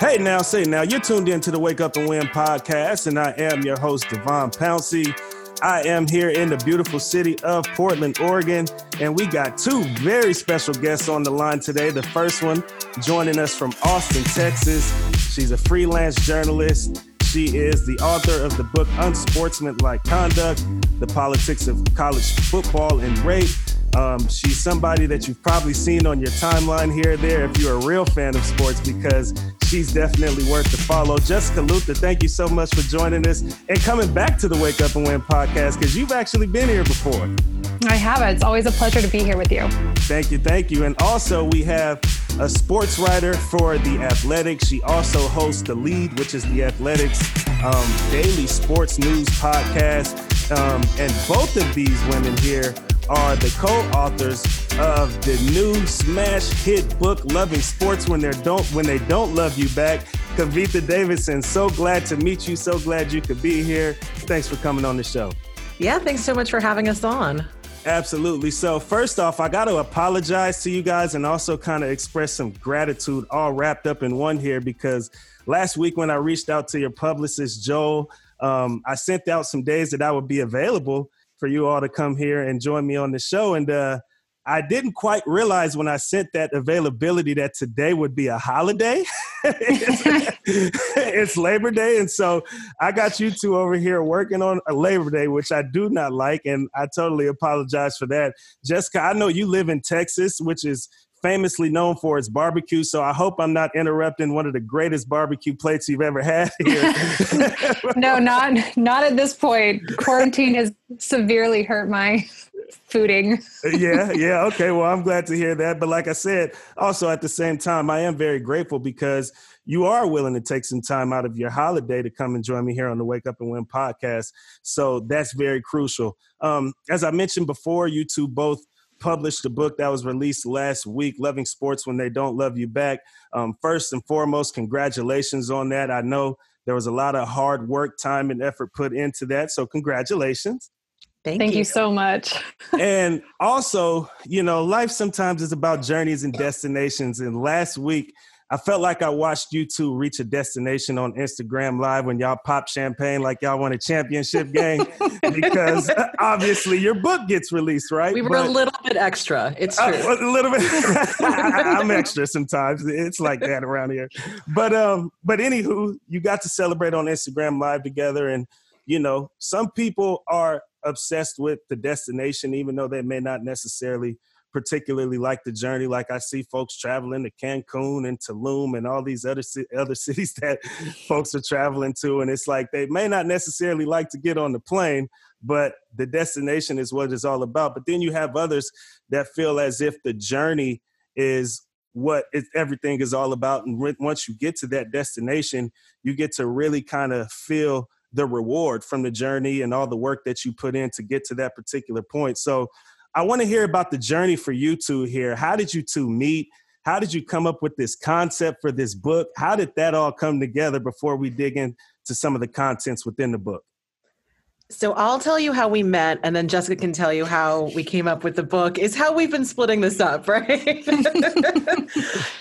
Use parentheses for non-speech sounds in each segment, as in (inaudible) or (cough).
Hey now, say now, you're tuned in to the Wake Up and Win podcast, and I am your host, Devon Pouncey. I am here in the beautiful city of Portland, Oregon, and we got two very special guests on the line today. The first one joining us from Austin, Texas. She's a freelance journalist. She is the author of the book Unsportsmanlike Conduct, The Politics of College Football and Rape. Um, she's somebody that you've probably seen on your timeline here or there if you're a real fan of sports because she's definitely worth the follow. Jessica Luther, thank you so much for joining us and coming back to the Wake Up and Win podcast because you've actually been here before. I have. It's always a pleasure to be here with you. Thank you. Thank you. And also, we have a sports writer for The Athletic. She also hosts The Lead, which is The Athletic's um, daily sports news podcast. Um, and both of these women here are the co-authors of the new smash hit book "Loving Sports When They Don't When They Don't Love You Back." Kavitha Davidson, so glad to meet you. So glad you could be here. Thanks for coming on the show. Yeah, thanks so much for having us on. Absolutely. So, first off, I got to apologize to you guys and also kind of express some gratitude all wrapped up in one here because last week when I reached out to your publicist, Joel, um, I sent out some days that I would be available for you all to come here and join me on the show. And uh, I didn't quite realize when I sent that availability that today would be a holiday. (laughs) it's, (laughs) it's, Labor Day. And so I got you two over here working on a Labor Day, which I do not like. And I totally apologize for that. Jessica, I know you live in Texas, which is famously known for its barbecue. So I hope I'm not interrupting one of the greatest barbecue plates you've ever had here. (laughs) no, not not at this point. Quarantine has severely hurt my fooding. (laughs) yeah, yeah. Okay. Well, I'm glad to hear that. But like I said, also at the same time, I am very grateful because you are willing to take some time out of your holiday to come and join me here on the Wake Up and Win podcast. So that's very crucial. Um, as I mentioned before, you two both published a book that was released last week, Loving Sports When They Don't Love You Back. Um, first and foremost, congratulations on that. I know there was a lot of hard work, time, and effort put into that. So, congratulations. Thank, Thank you. you so much. (laughs) and also, you know, life sometimes is about journeys and destinations. And last week, I felt like I watched you two reach a destination on Instagram Live when y'all pop champagne like y'all won a championship (laughs) game because obviously your book gets released, right? We were but, a little bit extra. It's uh, true. Uh, a little bit. (laughs) (laughs) I'm extra sometimes. It's like that around here. But um, but anywho, you got to celebrate on Instagram Live together, and you know, some people are obsessed with the destination, even though they may not necessarily particularly like the journey. Like I see folks traveling to Cancun and Tulum and all these other other (laughs) cities that folks are traveling to, and it's like they may not necessarily like to get on the plane, but the destination is what it's all about. But then you have others that feel as if the journey is what it, everything is all about, and re- once you get to that destination, you get to really kind of feel the reward from the journey and all the work that you put in to get to that particular point. So I want to hear about the journey for you two here. How did you two meet? How did you come up with this concept for this book? How did that all come together before we dig into some of the contents within the book? So I'll tell you how we met, and then Jessica can tell you how we came up with the book. Is how we've been splitting this up, (laughs) right? (laughs)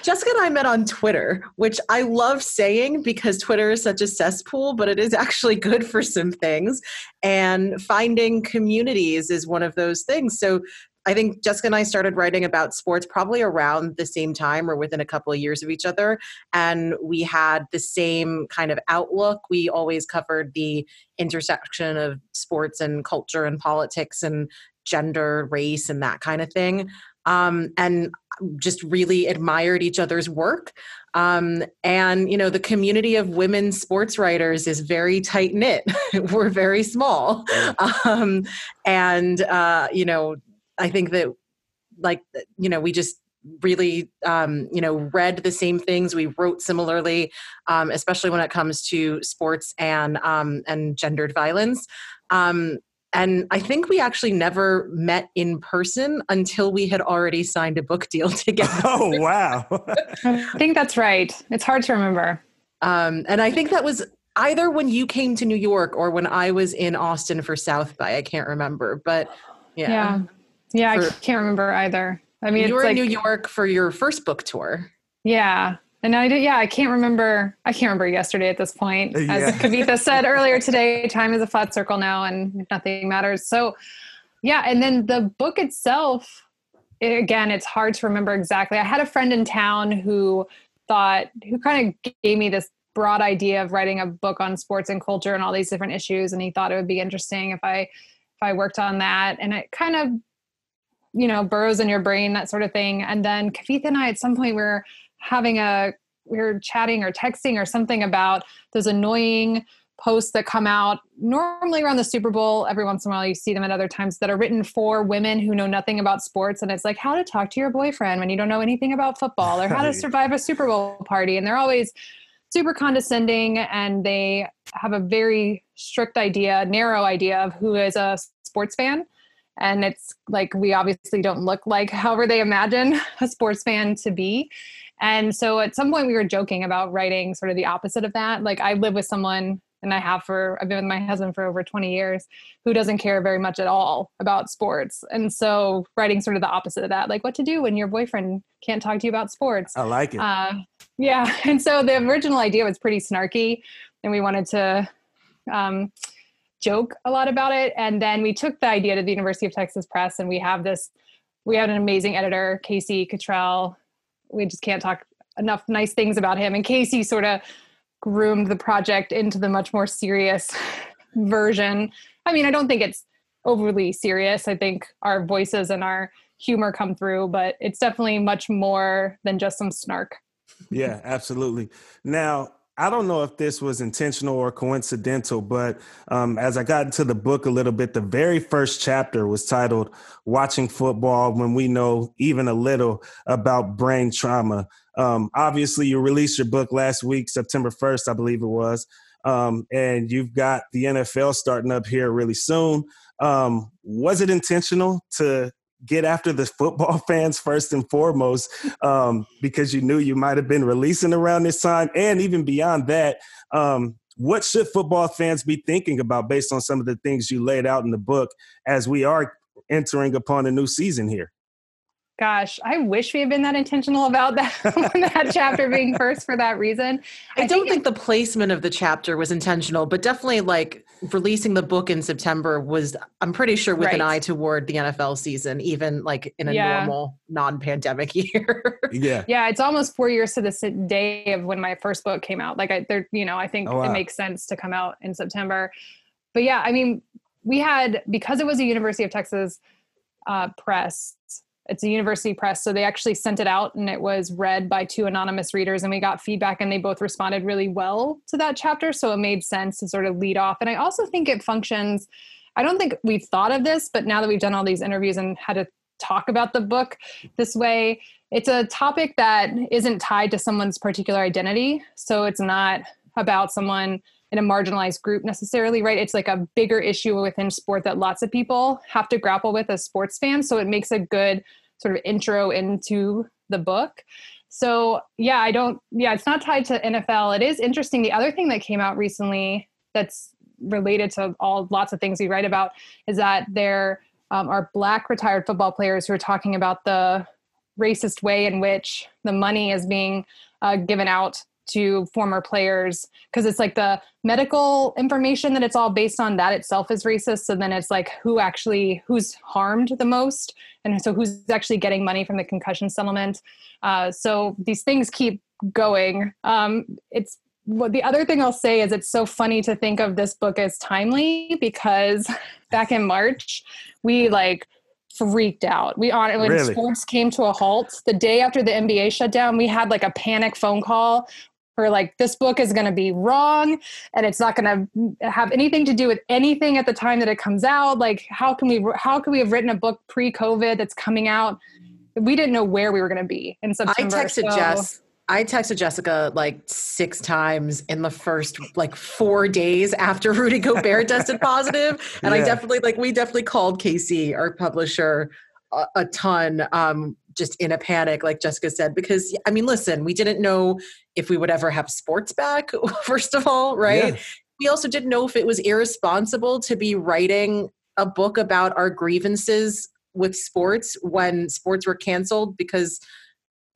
Jessica and I met on Twitter, which I love saying because Twitter is such a cesspool, but it is actually good for some things. And finding communities is one of those things. So I think Jessica and I started writing about sports probably around the same time or within a couple of years of each other. And we had the same kind of outlook. We always covered the intersection of sports and culture and politics and gender, race, and that kind of thing. Um, and just really admired each other's work. Um, and you know, the community of women sports writers is very tight knit. (laughs) We're very small, (laughs) um, and uh, you know, I think that like you know we just really um, you know read the same things we wrote similarly um, especially when it comes to sports and um, and gendered violence. Um, and i think we actually never met in person until we had already signed a book deal (laughs) together. (laughs) Oh wow. (laughs) I think that's right. It's hard to remember. Um, and i think that was either when you came to new york or when i was in austin for south by i can't remember but yeah, yeah. Yeah, for, I can't remember either. I mean, you were like, in New York for your first book tour. Yeah, And I did, yeah, I can't remember. I can't remember yesterday at this point. Uh, As Yeah. Kavitha (laughs) said earlier today, time is a flat circle now and nothing matters. So, yeah. And then the book itself, it, again, it's hard to remember exactly. I had a friend in town who thought, who kind of gave me this broad idea of writing a book on sports and culture and all these different issues. And he thought it would be interesting if I, if I worked on that. And it kind of, you know, burrows in your brain, that sort of thing. And then Kavitha and I, at some point, we were having a we were chatting or texting or something about those annoying posts that come out normally around the Super Bowl. Every once in a while, you see them at other times that are written for women who know nothing about sports. And it's like how to talk to your boyfriend when you don't know anything about football or how to survive a Super Bowl party. And they're always super condescending and they have a very strict idea, narrow idea of who is a sports fan. And it's like we obviously don't look like however they imagine a sports fan to be. And so at some point we were joking about writing sort of the opposite of that. Like I live with someone and I have for I've been with my husband for over 20 years who doesn't care very much at all about sports. And so writing sort of the opposite of that, like what to do when your boyfriend can't talk to you about sports. I like it. Uh, yeah. (laughs) And so the original idea was pretty snarky and we wanted to um, joke a lot about it. And then we took the idea to the University of Texas Press and we have this, we have an amazing editor, Casey Kittrell. We just can't talk enough nice things about him. And Casey sort of groomed the project into the much more serious (laughs) version. I mean, I don't think it's overly serious. I think our voices and our humor come through, but it's definitely much more than just some snark. Yeah, absolutely. Now, I don't know if this was intentional or coincidental, but um, as I got into the book a little bit, the very first chapter was titled Watching Football When We Know Even a Little About Brain Trauma. Um, obviously, you released your book last week, September 1st, I believe it was. Um, and you've got the NFL starting up here really soon. Um, was it intentional to get after the football (laughs) fans first and foremost um, because you knew you might have been releasing around this time. And even beyond that um, what should football fans be thinking about based on some of the things you laid out in the book as we are entering upon a new season here Gosh, I wish we had been that intentional about that (laughs) that chapter being first for that reason. I, don't think, the placement of the chapter was intentional, but definitely like releasing the book in September was, I'm pretty sure, with an eye toward the NFL season, even like in a Yeah. normal non-pandemic (laughs) year. yeah yeah, it's almost four years to the day of when my first book came out. Like I, there, you know, I think Oh, wow. it makes sense to come out in September. But yeah, I mean, we had because it was a University of Texas uh, press. It's a university press, so they actually sent it out, and it was read by two anonymous readers, and we got feedback, and they both responded really well to that chapter. So it made sense to sort of lead off. And I also think it functions. I don't think we've thought of this, but now that we've done all these interviews and had to talk about the book this way, it's a topic that isn't tied to someone's particular identity. So it's not about someone in a marginalized group necessarily, right? It's like a bigger issue within sport that lots of people have to grapple with as sports fans. So it makes a good sort of intro into the book. So yeah, I don't, yeah, it's not tied to NFL. It is interesting. The other thing that came out recently that's related to all lots of things we write about is that there um, are black retired football players who are talking about the racist way in which the money is being uh, given out to former players because it's like the medical information that it's all based on that itself is racist so then it's like who actually who's harmed the most and so who's actually getting money from the concussion settlement uh, so these things keep going um, it's what the other thing I'll say is it's so funny to think of this book as timely because (laughs) back in March we like freaked out. We on when Really? sports came to a halt the day after the NBA shut down, we had like a panic phone call where like this book is going to be wrong and it's not going to have anything to do with anything at the time that it comes out. Like how can we how can we have written a book pre-COVID that's coming out? We didn't know where we were going to be in September. I texted so- Jess. I texted Jessica like six times in the first like four days after (laughs) Rudy Gobert tested positive, and I definitely like we definitely called Casey, our publisher, a, a ton, um, just in a panic, like Jessica said, because I mean, listen, we didn't know if we would ever have sports back. (laughs) First of all, right? Yeah. We also didn't know if it was irresponsible to be writing a book about our grievances with sports when sports were canceled because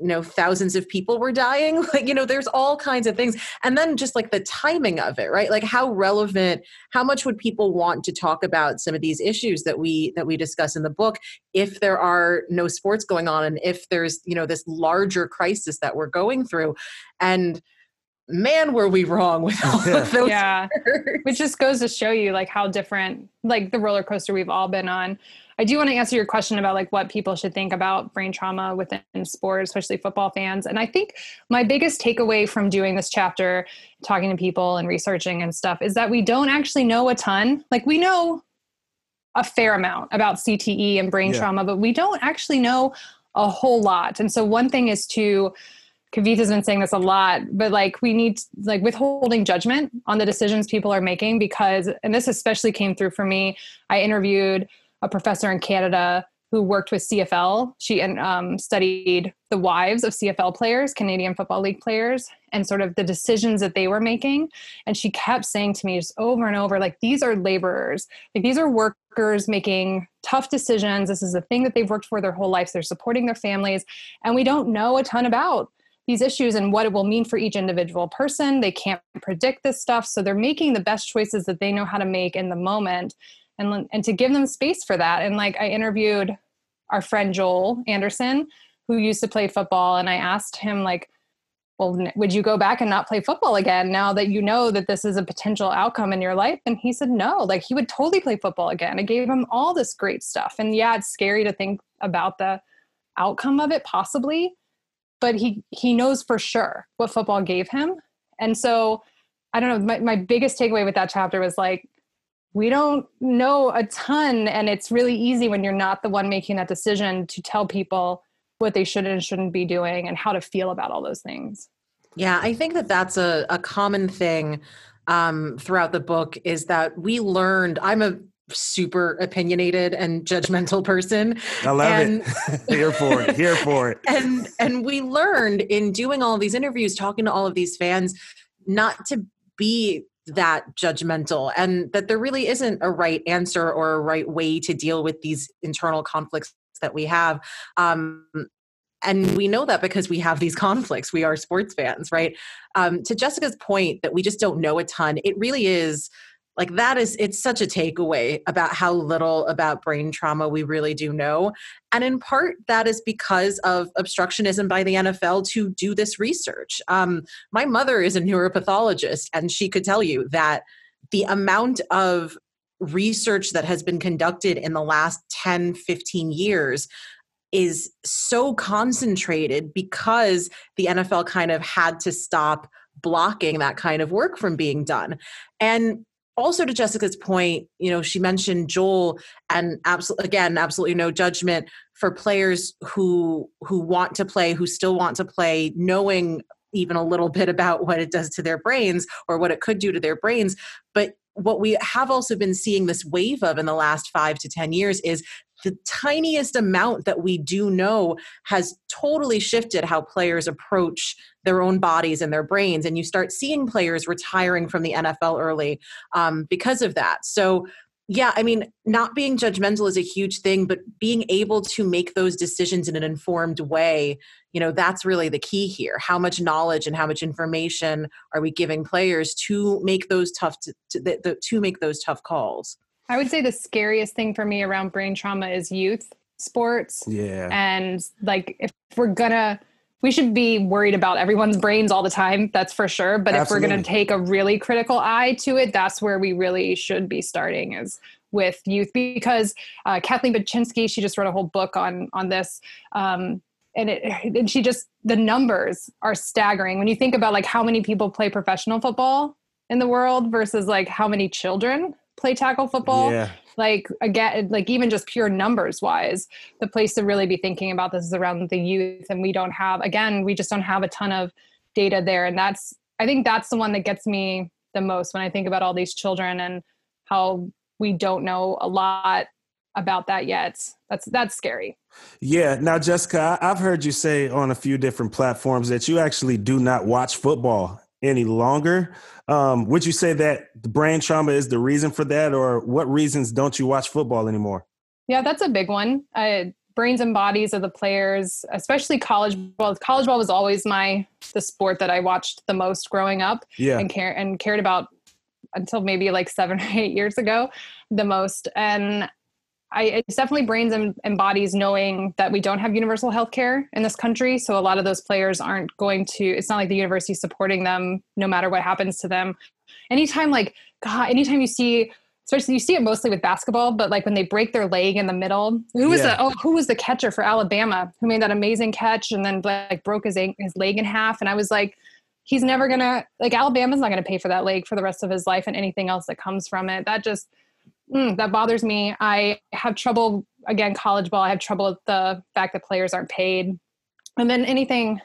you know thousands of people were dying. (laughs) Like you know there's all kinds of things. And then just like the timing of it right? Like how relevant how much would people want to talk about some of these issues that we that we discuss in the book if there are no sports going on and if there's you know this larger crisis that we're going through? And man were we wrong with all of those yeah. which just goes to show you like how different like the roller coaster we've all been on. I do want to answer your question about like what people should think about brain trauma within sport especially football fans. And i think my biggest takeaway from doing this chapter talking to people and researching and stuff is that we don't actually know a ton. Like we know a fair amount about cte and brain yeah. trauma but we don't actually know a whole lot. And so one thing is to Kavitha's been saying this a lot, but like we need like withholding judgment on the decisions people are making because, and this especially came through for me. I interviewed a professor in Canada who worked with CFL. She um, studied the wives of CFL players, Canadian Football League players, and sort of the decisions that they were making. And she kept saying to me just over and over, like, these are laborers, like, these are workers making tough decisions. This is a thing that they've worked for their whole lives. They're supporting their families, and we don't know a ton about these issues and what it will mean for each individual person. They can't predict this stuff. So they're making the best choices that they know how to make in the moment and, and to give them space for that. And like I interviewed our friend Joel Anderson, who used to play football, and I asked him, like, well, would you go back and not play football again now that you know that this is a potential outcome in your life? And he said, no, like he would totally play football again. It gave him all this great stuff. And yeah, it's scary to think about the outcome of it possibly, but he he knows for sure what football gave him. And so i don't know my, my biggest takeaway with that chapter was like we don't know a ton and it's really easy when you're not the one making that decision to tell people what they should and shouldn't be doing and how to feel about all those things. Yeah i think that that's a, a common thing um, throughout the book is that we learned i'm a super opinionated and judgmental person. I love and, it. (laughs) here for it. Here for it. (laughs) And and we learned in doing all these interviews, talking to all of these fans, not to be that judgmental and that there really isn't a right answer or a right way to deal with these internal conflicts that we have. Um, and we know that because we have these (laughs) conflicts. We are sports fans, right? Um, to Jessica's point that we just don't know a ton, it really is like that is it's such a takeaway about how little about brain trauma we really do know and in part that is because of obstructionism by the nfl to do this research um, my mother is a neuropathologist and she could tell you that the amount of research that has been conducted in the last 10 15 years is so concentrated because the NFL kind of had to stop blocking that kind of work from being done. And also to Jessica's point, you know, she mentioned Joel and absolutely again, absolutely no judgment for players who who want to play, who still want to play, knowing even a little (laughs) bit about what it does to their brains or what it could do to their brains. But what we have also been seeing this wave of in the last five to 10 years is the tiniest amount that we do know has totally shifted how players approach their own bodies and their brains. And you start seeing players retiring from the NFL early um, because of that. So, yeah, I mean, not being judgmental is a huge thing, but being able to make those decisions in an informed way, you know, that's really the key here. How much knowledge and how much information are we giving players to make those tough to, to, to make those tough calls? I would say the scariest thing for me around brain trauma is youth sports. Yeah. And like if we're gonna we should be worried about everyone's brains all the time, that's for sure. But Absolutely. if we're gonna take a really critical eye to it, that's where we really should be starting is with youth because uh, Kathleen Bachynski, she just wrote a whole book on on this. Um, and it and she just the numbers are staggering when you think about like how many people play professional football in the world versus like how many children play tackle football. Yeah. Like again, like even just pure numbers wise, the place to really be thinking about this is around the youth. And we don't have, again, we just don't have a ton of data there. And that's, I think that's the one that gets me the most when I think about all these children and how we don't know a lot about that yet. That's that's scary. Yeah. Now, Jessica, I've heard you say on a few different platforms that you actually do not watch football any longer. Um, would you say that the brain trauma is the reason for that, or what reasons don't you watch football anymore? Yeah, that's a big one. Uh, brains and bodies of the players, especially college ball. College ball was always my the sport that I watched the most growing up Yeah. and care and cared about until maybe like seven (laughs) or eight years ago the most. And I it's definitely brains and, and bodies knowing that we don't have universal health care in this country. So a lot of those players aren't going to it's not like the university supporting them no matter what happens to them. Anytime like God, anytime you see especially you see it mostly with basketball, but like when they break their leg in the middle, who was Yeah. the oh who was the catcher for Alabama who made that amazing catch and then like broke his his leg in half? And I was like, he's never gonna like Alabama's not gonna pay for that leg for the rest of his life and anything else that comes from it. That just mm, that bothers me. I have trouble again college ball. I have trouble with the fact that players aren't paid, and then anything,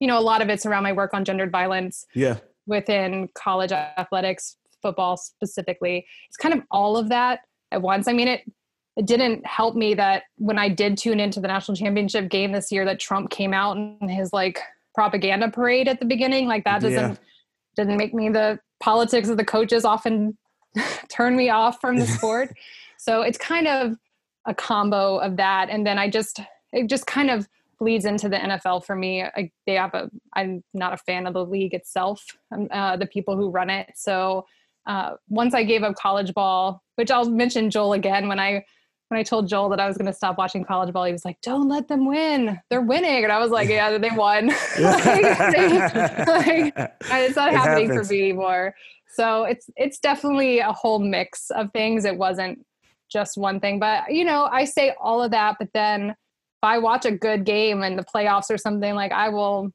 you know, a lot of it's around my work on gendered violence Yeah. within college athletics, football specifically. It's kind of all of that at once. I mean, it it didn't help me that when I did tune into the national championship game this year, that Trump came out in his like propaganda parade at the beginning. Like that doesn't Yeah. didn't make me the politics of the coaches often (laughs) turn me off from the sport. (laughs) so it's kind of a combo of that, and then I just it just kind of bleeds into the NFL for me. I, they have a. I'm not a fan of the league itself. Um, uh, the people who run it. So uh, once I gave up college ball, which I'll mention Joel again when I when I told Joel that I was going to stop watching college ball, he was like, "Don't let them win. They're winning." And I was like, (laughs) "Yeah, they won. like, they- like, it's not It happening happens. for me anymore." So it's it's definitely a whole mix of things. It wasn't just one thing, but you know, I say all of that, but then if I watch a good game in the playoffs or something, like I will,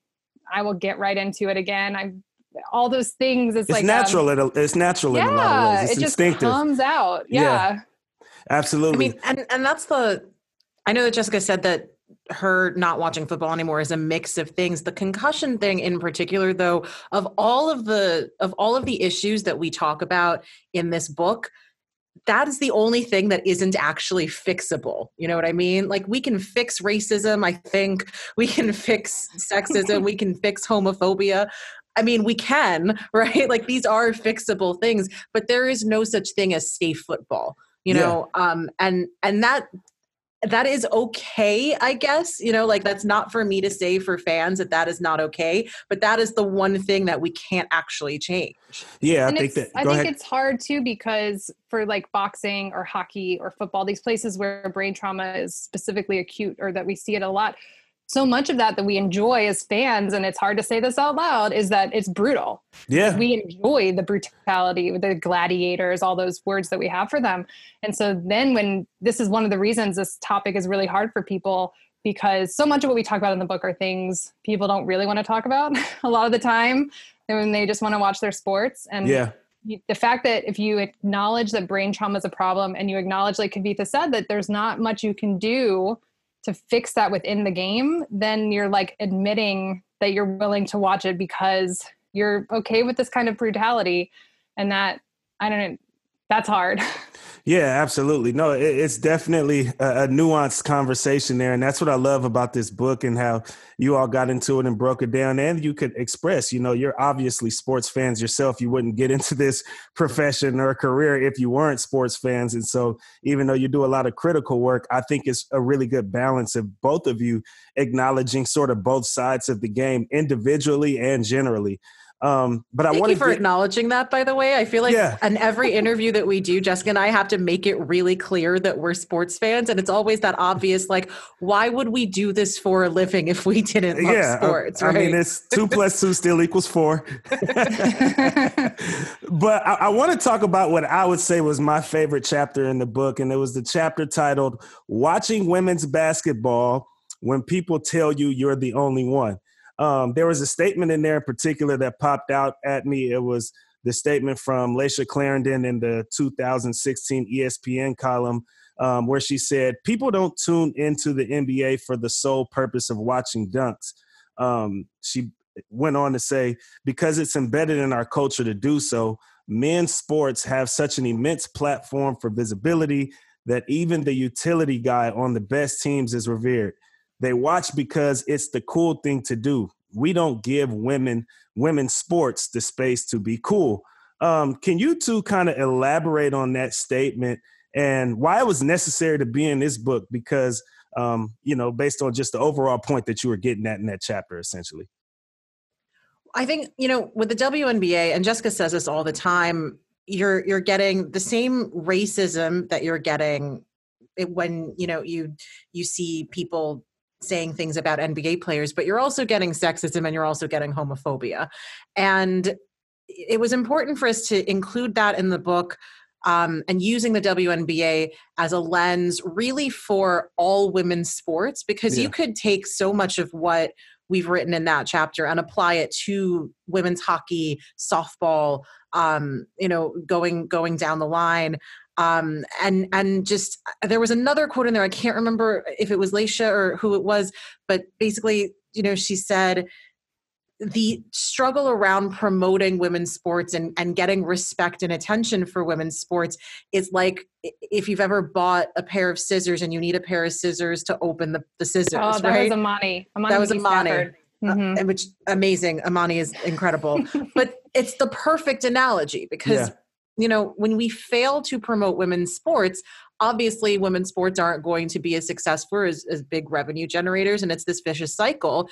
I will get right into it again. I all those things. It's, It's like um, natural. it, it's natural in a lot of yeah, ways. It's it just instinctive. comes out. Yeah. Yeah. Absolutely. I mean, and and that's the. I know that Jessica said that her not watching football anymore is a mix of things. The concussion thing, in particular, though, of all of the of all of the issues that we talk about in this book, that is the only thing that isn't actually fixable. You know what I mean? Like we can fix racism. I think (laughs) we can fix sexism. we can fix homophobia. I mean, we can, (laughs) right? Like these are fixable things, but there is no such thing as safe football you Yeah. know um and and that that is okay i guess you know like that's not for me to say for fans that that is not okay but that is the one thing that we can't actually change yeah, I think it's, that. I think ahead. it's hard too because for like boxing or hockey or football, these places where brain trauma is specifically acute or that we see it a lot, so much of that that we enjoy as fans, and it's hard to say this out loud, is that it's brutal. yeah. We enjoy the brutality, the gladiators, all those words that we have for them. And so then when this is one of the reasons this topic is really hard for people because so much of what we talk about in the book are things people don't really want to talk about (laughs) a lot of the time when they just want to watch their sports and yeah. the fact that if you acknowledge that brain trauma is a problem and you acknowledge like kavitha said that there's not much you can do to fix that within the game then you're like admitting that you're willing to watch it because you're okay with this kind of brutality and that i don't know that's hard Yeah, absolutely. No, it's definitely a, nuanced conversation there, and that's what I love about this book and how you all got into it and broke it down, and you could express. You know, you're obviously sports fans yourself. You wouldn't get into this profession or career if you weren't sports fans, and so even though you do a lot of critical work, I think it's a really good balance of both of you acknowledging sort of both sides of the game individually and generally. Um, but I thank want you for get, acknowledging that by the way i feel like Yeah. in every interview that we do jessica and i have to make it really clear that we're sports fans and it's always that obvious like why would we do this for a living if we didn't love yeah, sports I, right mean, it's two plus two still equals four. (laughs) (laughs) but I, I want to talk about what I would say was my favorite chapter in the book, and it was the chapter titled "Watching Women's Basketball When People Tell You You're the Only One." Um, there was a statement in there in particular that popped out at me. It was the statement from Layshia Clarendon in the 2016 ESPN column um, where she said, People don't tune into the NBA for the sole purpose of watching dunks. Um, she went on to say, Because it's embedded in our culture to do so, men's sports have such an immense platform for visibility that even the utility guy on the best teams is revered. They watch because it's the cool thing to do. We don't give women women sports the space to be cool. Um, can you two kind of elaborate on that statement and why it was necessary to be in this book? Because um, you know, based on just the overall point that you were getting at in that chapter, essentially. I think you know with the WNBA, and Jessica says this all the time. You're you're getting the same racism that you're getting when you know you you see people saying things about NBA players, but you're also getting sexism and you're also getting homophobia. And it was important for us to include that in the book um, and using the WNBA as a lens really for all women's sports because yeah. you could take so much of what we've written in that chapter and apply it to women's hockey, softball, um, you know, going going down the line um, and and just uh, there was another quote in there. I can't remember if it was Layshia or who it was, but basically, you know, she said the struggle around promoting women's sports and, and getting respect and attention for women's sports is like if you've ever bought a pair of scissors and you need a pair of scissors to open the, the scissors. Oh, that right? was Amani. Amani that was Amani. Uh, mm-hmm. Uh, which amazing. Amani is incredible. (laughs) but it's the perfect analogy because yeah you know, when we fail to promote women's sports, obviously women's sports aren't going to be as successful as, as big revenue generators. And it's this vicious cycle.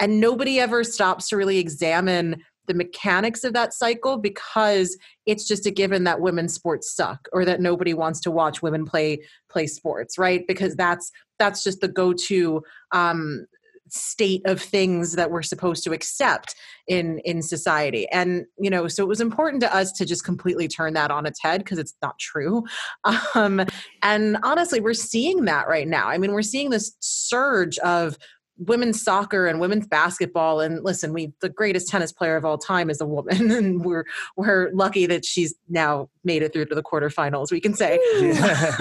And nobody ever stops to really examine the mechanics of that cycle because it's just a given that women's sports suck or that nobody wants to watch women play play sports right? Because that's that's just the go-to um, state of things that we're supposed to accept in in society. And you know so it was important to us to just completely turn that on its head because it's not true. (laughs) Um, and honestly we're seeing that right now. I mean we're seeing this surge of women's soccer and women's basketball. And listen we the greatest tennis player of all time is a woman. (laughs) And we're we're lucky that she's now made it through to the quarterfinals we can say. Yeah.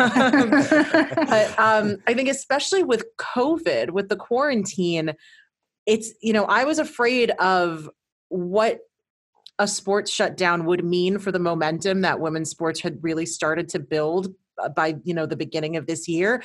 (laughs) but um, i think especially with covid with the quarantine it's you know i was afraid of what a sports shutdown would mean for the momentum that women's sports had really started to build uh, by you know the beginning of this year.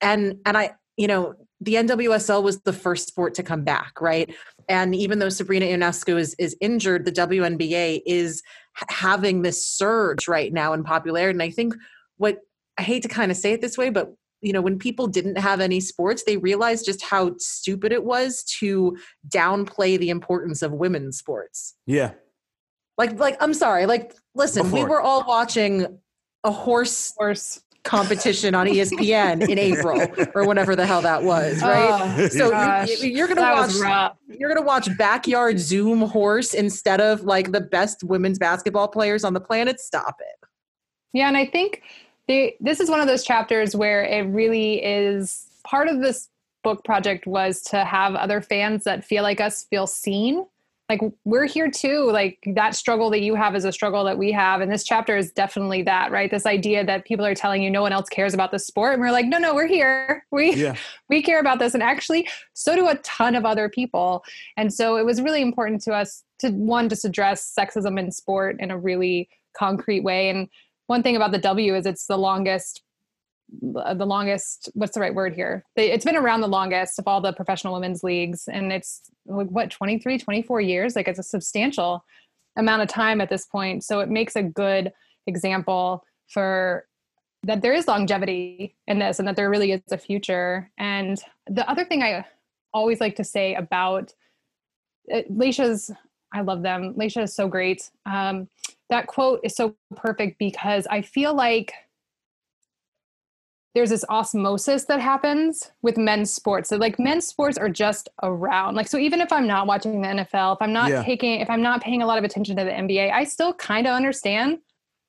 And and i you know the NWSL was the first sport to come back, right? And even though Sabrina Ionescu is, is injured, the WNBA is having this surge right now in popularity. And I think what I hate to kind of say it this way, but you know, when people didn't have any sports, they realized just how stupid it was to downplay the importance of women's sports. Yeah. Like, like I'm sorry. Like, listen, Before. we were all watching a horse horse competition on ESPN in April or whatever the hell that was, oh, right? Oh, so you, are gonna watch you're gonna watch backyard Zoom horse instead of like the best women's basketball players on the planet. Stop it. Yeah, and I think they, this is one of those chapters where it really is part of this book project was to have other fans that feel like us feel seen like we're here too like that struggle that you have is a struggle that we have and this chapter is definitely that right? This idea that people are telling you no one else cares about the sport and we're like no no we're here. We yeah. (laughs) we care about this and actually so do a ton of other people. And so it was really important to us to one just address sexism in sport in a really concrete way and one thing about the w is it's the longest the longest what's the right word here it's been around the longest of all the professional women's leagues and it's what 23 24 years like it's a substantial amount of time at this point so it makes a good example for that there is longevity in this and that there really is a future and the other thing i always like to say about uh, Layshia's I love them. Layshia is so great. Um, that quote is so perfect because I feel like there's this osmosis that happens with men's sports. So like men's sports are just around. Like so even if I'm not watching the NFL, if I'm not yeah. taking if I'm not paying a lot of attention to the NBA, I still kind of understand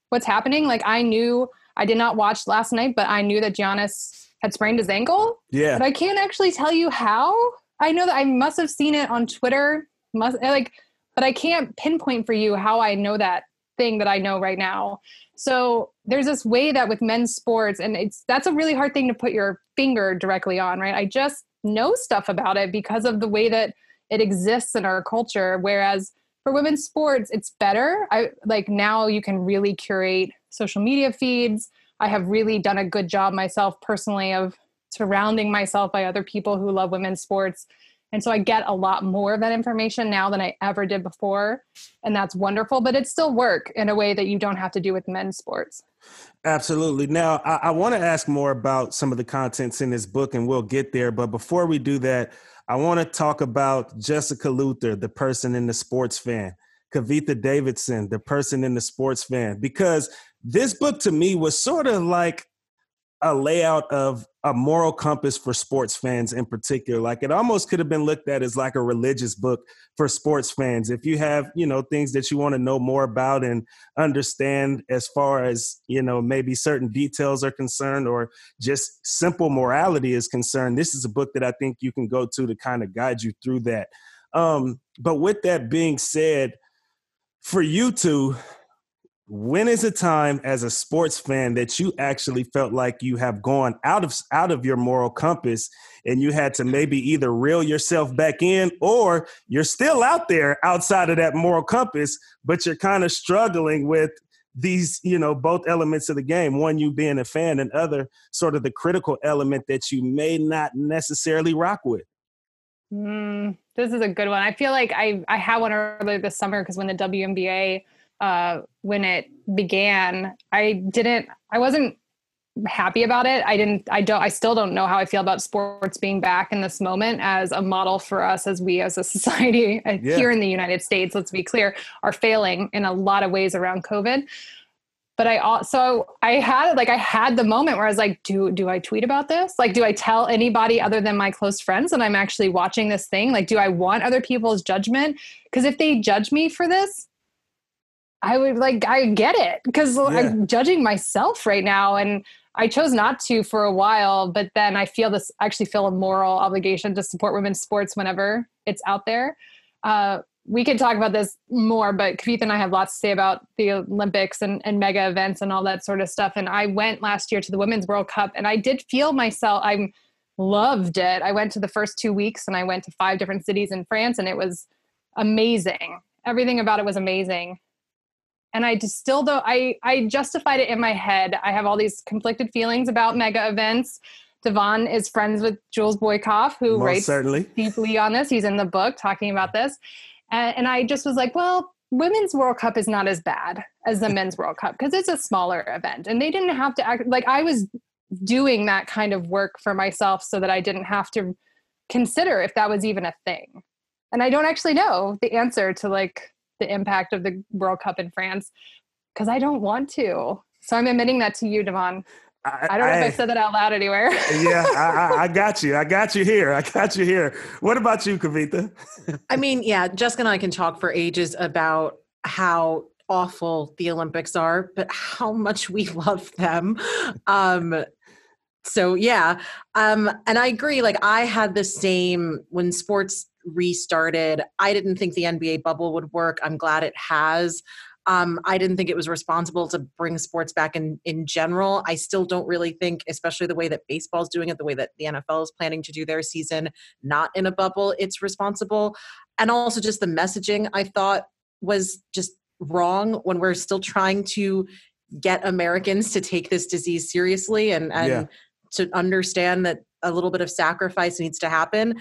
what's happening. Like I knew I did not watch last night, but I knew that Giannis had sprained his ankle. Yeah. But I can't actually tell you how. I know that I must have seen it on Twitter. Must like but I can't pinpoint for you how I know that thing that I know right now. So there's this way that with men's sports, and it's that's a really hard thing to put your finger directly on, right? I just know stuff about it because of the way that it exists in our culture. Whereas for women's sports, it's better. I like now you can really curate social media feeds. I have really done a good job myself personally of surrounding myself by other people who love women's sports And so I get a lot more of that information now than I ever did before. And that's wonderful, but it's still work in a way that you don't have to do with men's sports. Absolutely. Now, I, I want to ask more about some of the contents in this book, and we'll get there. But before we do that, I want to talk about Jessica Luther, the person in the sports fan, Kavitha Davidson, the person in the sports fan, because this book to me was sort of like a layout of a moral compass for sports fans in particular. Like it almost could have been looked at as like a religious book for sports fans. If you have, you know, things that you want to know more about and understand as far as, you know, maybe certain details are concerned or just simple morality is concerned, this is a book that I think you can go to to kind of guide you through that. Um, but with that being said, for you to when is a time as a sports fan that you actually felt like you have gone out of out of your moral compass and you had to maybe either reel yourself back in or you're still out there outside of that moral compass but you're kind of struggling with these you know both elements of the game one you being a fan and other sort of the critical element that you may not necessarily rock with? Mm, this is a good one. I feel like i i had one earlier this summer because when the WNBA uh, when it began, I didn't, I wasn't happy about it. I didn't, I don't, I still don't know how I feel about sports being back in this moment as a model for us as we as a (laughs) society uh, yeah. here in the United States, let's be clear, are failing in a lot of ways around COVID. But I also, I had like, I had the moment where I was like, do, do I tweet about this? Like, do I tell anybody other than my close friends that I'm actually watching this thing? Like, do I want other people's judgment? Because if they judge me for this, I would like I get it because yeah. I'm judging myself right now and I chose not to for a while, but then I feel this actually feel a moral obligation to support women's sports whenever it's out there. Uh, we can talk about this more, but Kavitha and I have lots to say about the Olympics and, and mega events and all that sort of stuff. And I went last year to the Women's World Cup and I did feel myself, I loved it. I went to the first two weeks and I went to five different cities in France and it was amazing. Everything about it was amazing and I though I I justified it in my head. I have all these conflicted feelings about mega events. Devon is friends with Jules Boykoff, who Most writes certainly. deeply on this. He's in the book talking about this, and, and I just was like, well, women's World Cup is not as bad as the men's World Cup because it's a smaller event, and they didn't have to act like I was doing that kind of work for myself so that I didn't have to consider if that was even a thing. And I don't actually know the answer to like the impact of the World Cup in France because I don't want to. So I'm admitting that to you, Devon. I, I don't know I, if I said that out loud anywhere. yeah, I, I, (laughs) got you. I got you here. I got you here. What about you, Kavitha? I mean, yeah, Jessica and I can talk for ages about how awful the Olympics are, but how much we (laughs) love them. Um, so yeah, um, and I agree. Like I had the same when sports restarted. I didn't think the NBA bubble would work. I'm glad it has. Um, I didn't think it was responsible to bring sports back in in general. I still don't really think, especially the way that baseball's doing it, the way that the NFL is planning to do their season, not in a bubble, it's responsible. And also just the messaging I thought was just wrong when we're still trying to get Americans to take this disease seriously and, and yeah. To understand that a little bit of sacrifice needs to happen.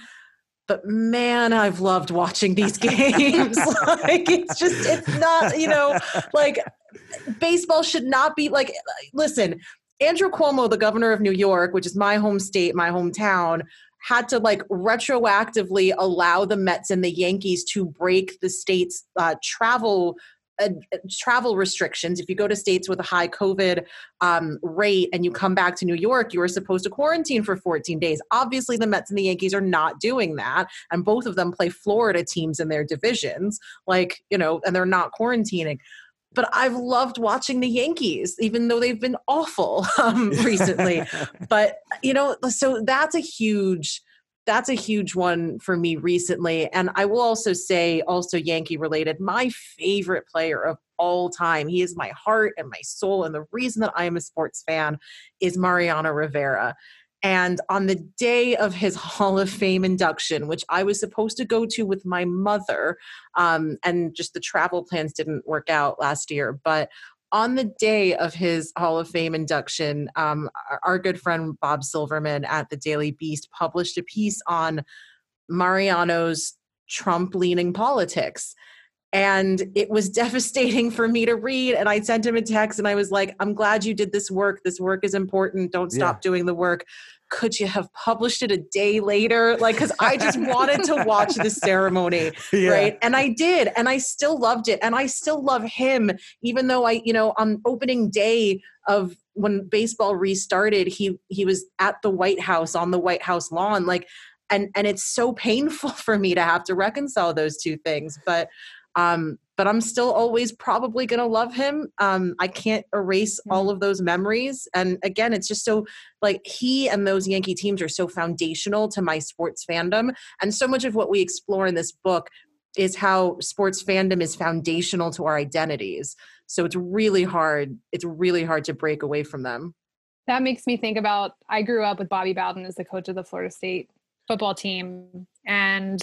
But man i've loved watching these games. (laughs) (laughs) Like it's just it's not you know like baseball should not be like listen andrew cuomo the governor of new york which is my home state my hometown had to like retroactively allow the mets and the yankees to break the state's uh, travel uh, travel restrictions. If you go to states with a high COVID um, rate and you come back to New York, you are supposed to quarantine for 14 days. Obviously, the Mets and the Yankees are not doing that. And both of them play Florida teams in their divisions, like, you know, and they're not quarantining but I've loved watching the Yankees, even though they've been awful (laughs) um, recently. (laughs) but you know, so that's a huge that's a huge one for me recently. And I will also say, also Yankee related, my favorite player of all time. He is my heart and my soul. And the reason that I am a sports fan is Mariano Rivera. And on the day of his (laughs) Hall of Fame induction, which I was supposed to go to with my mother, um, and just the travel plans didn't work out last year, but on the day of his Hall of Fame induction, um, our, good friend Bob Silverman at the Daily Beast published a piece on Mariano's Trump leaning politics. And it was (laughs) devastating for me to read. And I sent him a text and I was like, I'm glad you did this work. This work is important. Don't stop yeah. doing the work. Could you have published it a day later? Like, because I just wanted to watch the ceremony, (laughs) yeah. right? And I did. And I still loved it. And I still love him, even though I, you know, on opening day of when baseball restarted, he he was at the White House on the White House lawn. Like, and and it's so painful (laughs) for me to have to reconcile those two things but um but i'm still always probably going to love him. Um i can't erase all of those memories. And again it's just so like he and those yankee teams are so foundational to my sports fandom. And so much of what we explore in this book is how sports fandom is foundational to our identities. So it's really hard it's really hard to break away from them. That makes me think about i grew up with bobby bowden as the coach of the florida state football team. And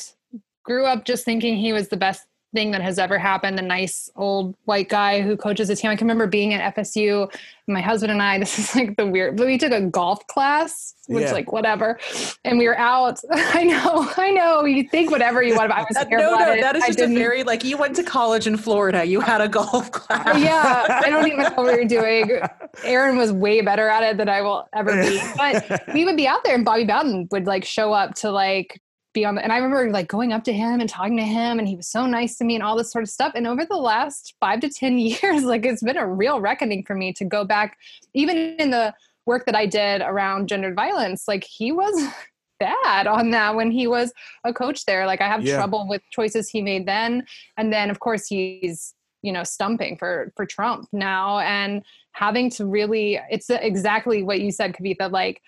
grew up just thinking he was the best thing that has ever happened The nice old white guy who coaches a team. I can remember being at fsu my husband and i (laughs) this is like the weird but we took a golf class which yeah. like whatever and we were out. (laughs) I know i know you think whatever you want but i was no no that is just a very like you went to college in florida you had a golf (laughs) class. Yeah i don't even know what we were doing. Aaron was way better at it than i will ever be but we would be out there and bobby bowden would like show up to like be on the, and I remember like going up to him and talking to him and he was so nice to me and all this sort of stuff. And over the last five to 10 (laughs) years, like it's been a real reckoning for me to go back, even in the work that I did around gendered violence, like he was (laughs) bad on that when he was a coach there. Like I have yeah. trouble with choices he made then. And then of course he's, you know, stumping for, for Trump now and having to really, it's exactly what you said, Kavitha, like,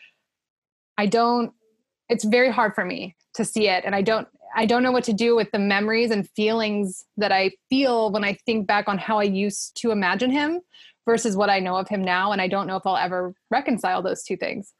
I don't, it's very hard for me to see it and i don't i don't know what to do with the memories and feelings that i feel when i think back on how i used to imagine him versus what i know of him now and i don't know if i'll ever reconcile those two things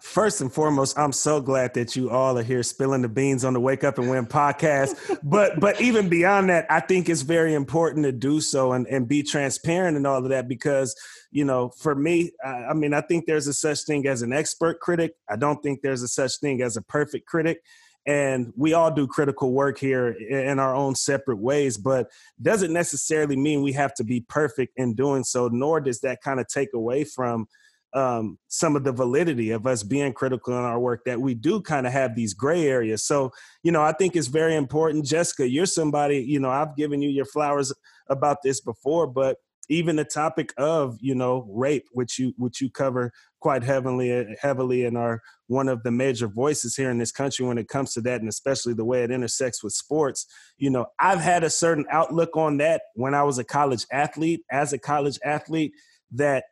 First and foremost, I'm so glad that you all are here spilling the beans on the Wake Up and Win podcast. but but even beyond that, I think it's very important to do so and, and be transparent and all of that because, you know, for me, I, mean, I think there's a such thing as an expert critic. I don't think there's a such thing as a perfect critic and we all do critical work here in our own separate ways but doesn't necessarily mean we have to be perfect in doing so nor does that kind of take away from um, some of the validity of us being critical in our work that we do kind of have these gray areas. So you know i think it's very important jessica you're somebody you know i've given you your flowers about this before but even the topic of you know rape which you which you cover quite heavily heavily and are one of the major voices here in this country when it comes to that and especially the way it intersects with sports you know i've had a certain outlook on that when i was a college athlete as a college athlete that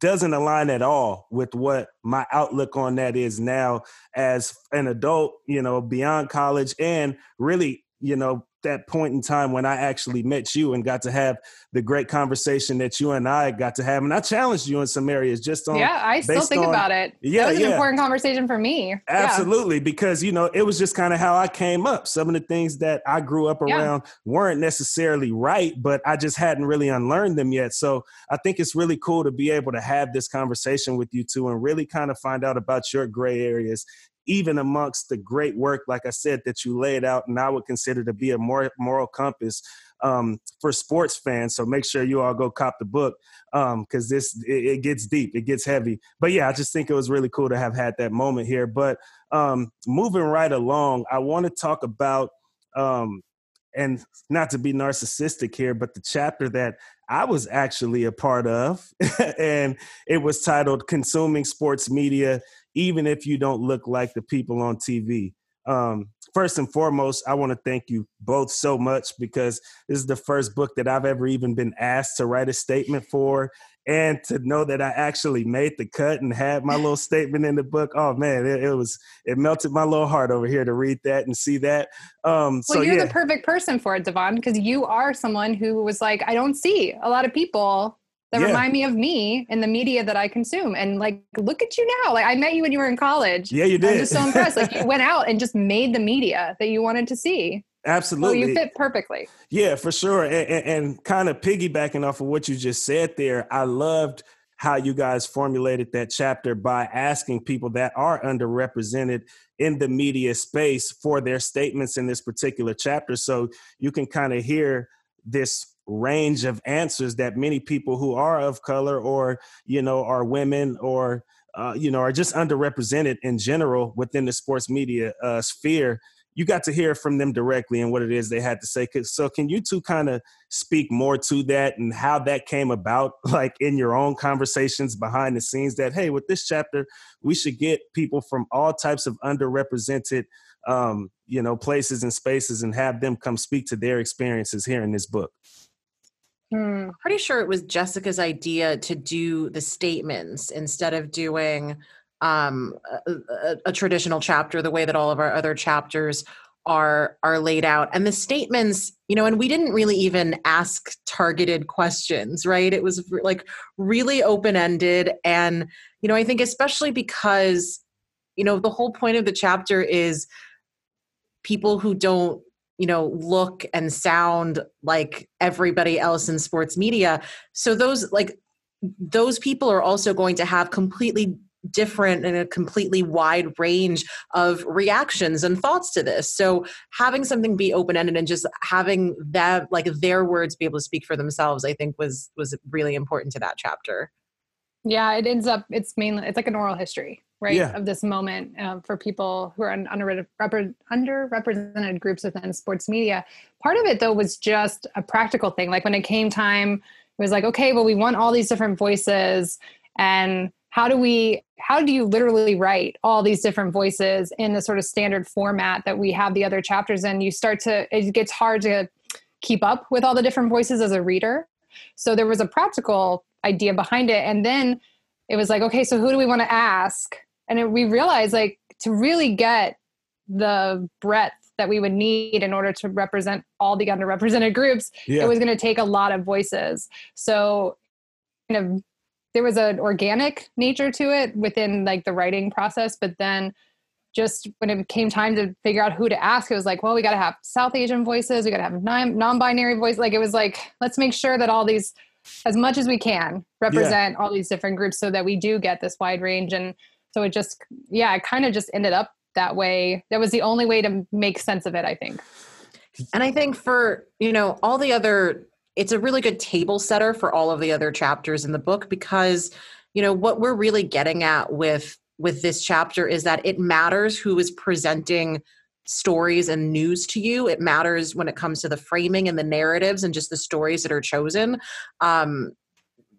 doesn't align at all with what my outlook on that is now as an adult you know beyond college and really you know that point in time when I actually met you and got to have the great conversation that you and I got to have. And I challenged you in some areas just on. Yeah, I still think on, about it. Yeah, that was an yeah. important conversation for me. Absolutely, yeah. because you know it was just kind of how I came up. Some of the things that I grew up around yeah. weren't necessarily right, but I just hadn't really unlearned them yet. So I think it's really cool to be able to have this conversation with you two and really kind of find out about your gray areas even amongst the great work, like I said, that you laid out, and I would consider to be a moral compass um, for sports fans. So make sure you all go cop the book because um, this it, it, gets deep, it gets heavy. But yeah, I just think it was really cool to have had that moment here. But um, moving right along, I want to talk about. Um, and not to be narcissistic here, but the chapter that I was actually a part of, (laughs) and it was titled Consuming Sports Media even if you don't look like the people on TV. Um, first and foremost, I want to thank you both so much because this is the first book that I've ever even been asked to write a statement for. And to know that I actually made the cut and had my little statement in the book, oh man, it, it, was it melted my little heart over here to read that and see that. Um, well, so you're yeah. the perfect person for it, Devon, because you are someone who was like, I don't see a lot of people that yeah. remind me of me in the media that I consume. And like, look at you now. Like I met you when you were in college. Yeah, you did. I'm just so impressed. like you (laughs) went out and just made the media that you wanted to see. Absolutely. So you fit perfectly. Yeah, for sure. And, and, and kind of piggybacking off of what you just said there, I loved how you guys formulated that chapter by asking people that are underrepresented in the media space for their statements in this particular chapter. So you can kind of hear this range of answers that many people who are of color or, you know, are women or, uh, you know, are just underrepresented in general within the sports media uh, sphere you got to hear from them directly and what it is they had to say. So, can you two kind of speak more to that and how that came about, (laughs) like in your own conversations behind the scenes? That hey, with this chapter, we should get people from all types of underrepresented, um, you know, places and spaces, and have them come speak to their experiences here in this book. Hmm. I'm pretty sure it was Jessica's idea to do the statements instead of doing um, a, a, a traditional chapter the way that all of our other chapters are are laid out. And the statements you know and we didn't really even ask targeted questions right? It was like really open ended and you know i think especially because you know the whole point of the chapter is people who don't you know look and sound like everybody else in sports media so those like those people are also going to have completely different and a completely wide range of reactions and thoughts to this. So having something be open ended and just having that like their words be able to speak for themselves, I think was was really important to that chapter. Yeah, it ends up it's mainly it's like an oral history, right, yeah. of this moment uh, for people who are in under, underrepresented groups within sports media. Part of it though was just a practical thing. Like when it came time, it was like, okay, well, we want all these different voices and how do we how do you literally write all these different voices in the sort of standard format that we have the other chapters in you start to it gets hard to keep up with all the different voices as a reader so there was a practical idea behind it and then it was like okay so who do we want to ask and it, we realized like to really get the breadth that we would need in order to represent all the underrepresented groups yeah. it was going to take a lot of voices so kind of there was an organic nature to it within like the writing process but then just when it came time to figure out who to ask it was like well we got to have south asian voices we got to have non-binary voice like it was like let's make sure that all these as much as we can represent yeah. all these different groups so that we do get this wide range and so it just yeah it kind of just ended up that way. That was the only way to make sense of it i think. And i think for you know all the other it's a really good table setter for all of the other chapters in the book because you know what we're really getting at with with this chapter is that it matters who is presenting stories and news to you. It matters when it comes to the framing and the narratives and just the stories that are chosen. Um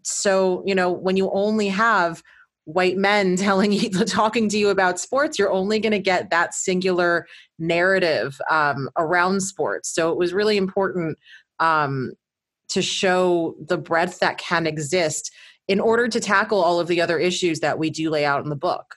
so you know when you only have white men (laughs) telling you talking to you about sports you're only going to get that singular narrative um, around sports so it was really important um, to show the breadth that can exist in order to tackle all of the other issues that we do lay out in the book.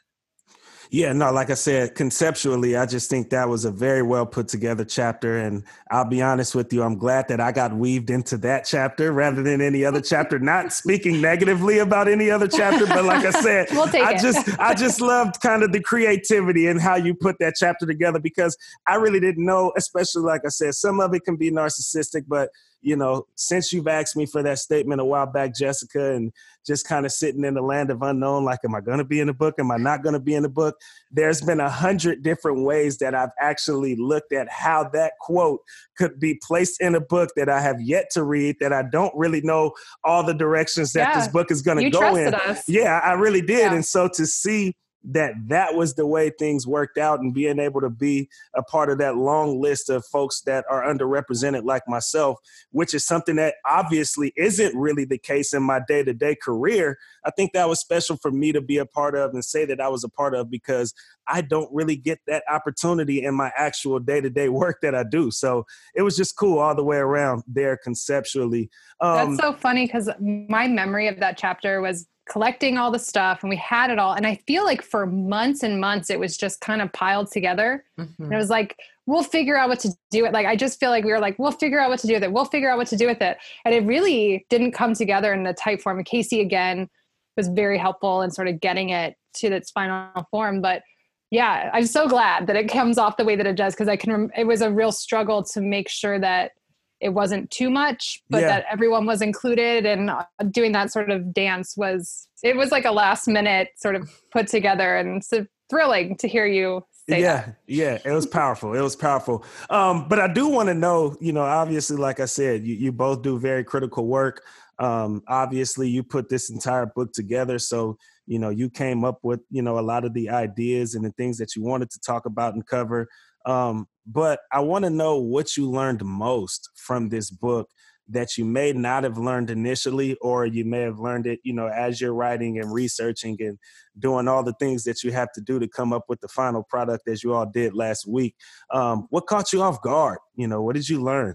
Yeah, no, like I said, conceptually, I just think that was a very well put together chapter. And I'll be honest with you, I'm glad that I got weaved into that chapter rather than any other chapter. Not speaking negatively about any other chapter, but like I said, (laughs) we'll I it. just I just loved kind of the creativity and how you put that chapter together because I really didn't know, especially like I said, some of it can be narcissistic, but you know, since you've asked me for that statement a while back, Jessica, and just kind of sitting in the land of unknown, like, am I going to be in the book? Am I not going to be in the book? There's been a hundred different ways that I've actually looked at how that quote could be placed in a book that I have yet to read, that I don't really know all the directions that yeah. this book is going to go in. Us. Yeah, I really did. Yeah. And so to see that that was the way things worked out and being able to be a part of that long list of folks that are underrepresented like myself which is something that obviously isn't really the case in my day-to-day career i think that was special for me to be a part of and say that i was a part of because i don't really get that opportunity in my actual day-to-day work that i do. So it was just cool all the way around there conceptually. Um, that's so funny because my memory of that chapter was collecting all the stuff and we had it all and i feel like for months and months it was just kind of piled together. Mm-hmm. and it was like we'll figure out what to do with it like i just feel like we were like we'll figure out what to do with it. We'll figure out what to do with it. And it really didn't come together in the type form. And casey again was very helpful in sort of getting it to its final form but yeah i'm so glad that it comes off the way that it does because i can it was a real struggle to make sure that it wasn't too much, but yeah. that everyone was included and uh, doing that sort of dance was it was like a last minute sort of put together and so thrilling to hear you say yeah that. yeah it was powerful it was powerful um, but i do want to know you know obviously like i said you, you both do very critical work um, obviously you put this entire book together so you know you came up with you know a lot of the ideas and the things that you wanted to talk about and cover um, but I want to know what you learned most from this book that you may not have learned initially, or you may have learned it, you know, as you're writing and researching and doing all the things that you have to do to come up with the final product as you all did last week. Um, what caught you off guard? You know, what did you learn?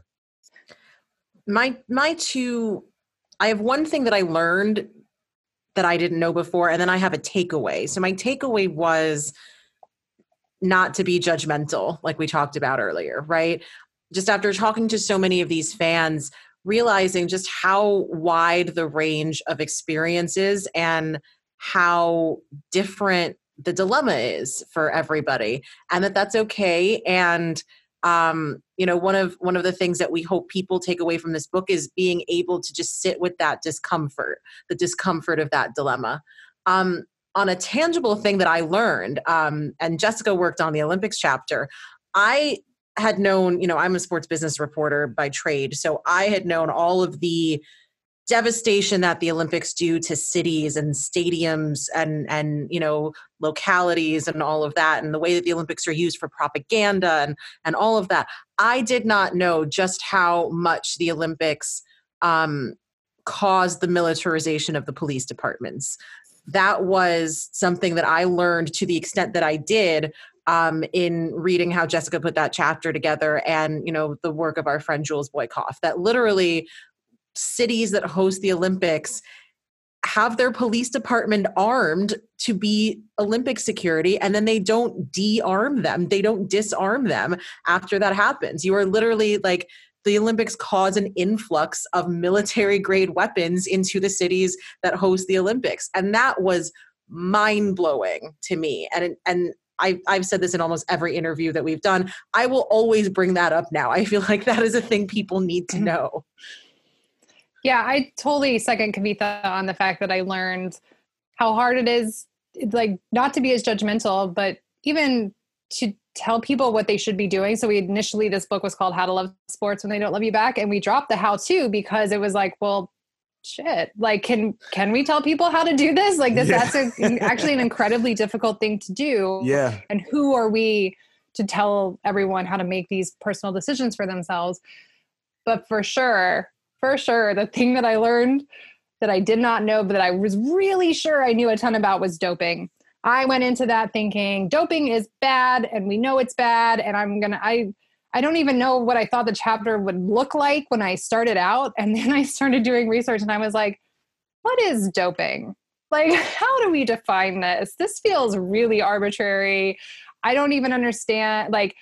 My my two I have one thing that I learned that I didn't know before, and then I have a takeaway. So my takeaway was not to be judgmental, like we talked about earlier, right? Just after talking to so many of these fans, realizing just how wide the range of experiences and how different the dilemma is for everybody and that that's okay and um you know one of one of the things that we hope people take away from this book is being able to just sit with that discomfort the discomfort of that dilemma um on a tangible thing that I learned, um, and Jessica worked on the Olympics chapter, I had known, you know, I'm a sports business reporter by trade. So I had known all of the devastation that the Olympics do to cities and stadiums and and you know localities and all of that and the way that the Olympics are used for propaganda and and all of that. I did not know just how much the Olympics um, caused the militarization of the police departments that was something that I learned to the extent that I did um, in reading how Jessica put that chapter together and you know the work of our friend Jules Boykoff that literally cities that host the Olympics have their police department armed to be Olympic security and then they don't de-arm them they don't disarm them after that happens you are literally like the Olympics cause an influx of military grade weapons into the cities that host the Olympics. And that was mind blowing to me. And, and I, I've said this in almost every interview that we've done. I will always bring that up now. I feel like that is a thing people need to (laughs) know. Yeah, I totally second Kavitha on the fact that I learned how hard it is, like not to be as judgmental, but even to tell people what they should be doing. So we initially this book was called How to Love Sports When They Don't Love You Back, and we dropped the how to because it was like, well, shit, like can can we tell people how to do this? Like this, yeah. that's a, (laughs) actually an incredibly difficult thing to do. Yeah. And who are we to tell everyone how to make these personal decisions for themselves? But for sure, for sure, the thing that I learned that I did not know, but that I was really sure I knew a ton about was doping. I went into that thinking doping is bad and we know it's bad and I'm going to I I don't even know what I thought the chapter would look like when I started out and (laughs) then I started doing research and I was like what is doping? Like (laughs) how do we define this? This feels really arbitrary. I don't even understand like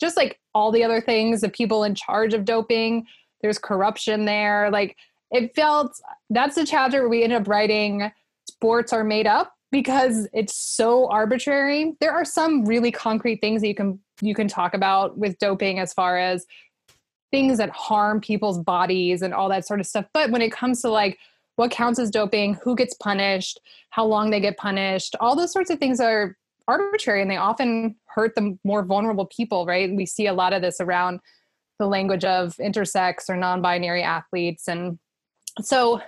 just like all the other things the people in charge of doping there's corruption there like it felt that's the chapter where we ended up writing sports are made up because it's so arbitrary. There are some really concrete things that you can you can talk about with doping as far as things that harm people's bodies and all that sort of stuff. But when it comes to like what counts as doping, who gets punished, how long they get punished, all those sorts of things are arbitrary and they often hurt the more vulnerable people, right? We see a lot of this around the language of intersex or non-binary athletes. And so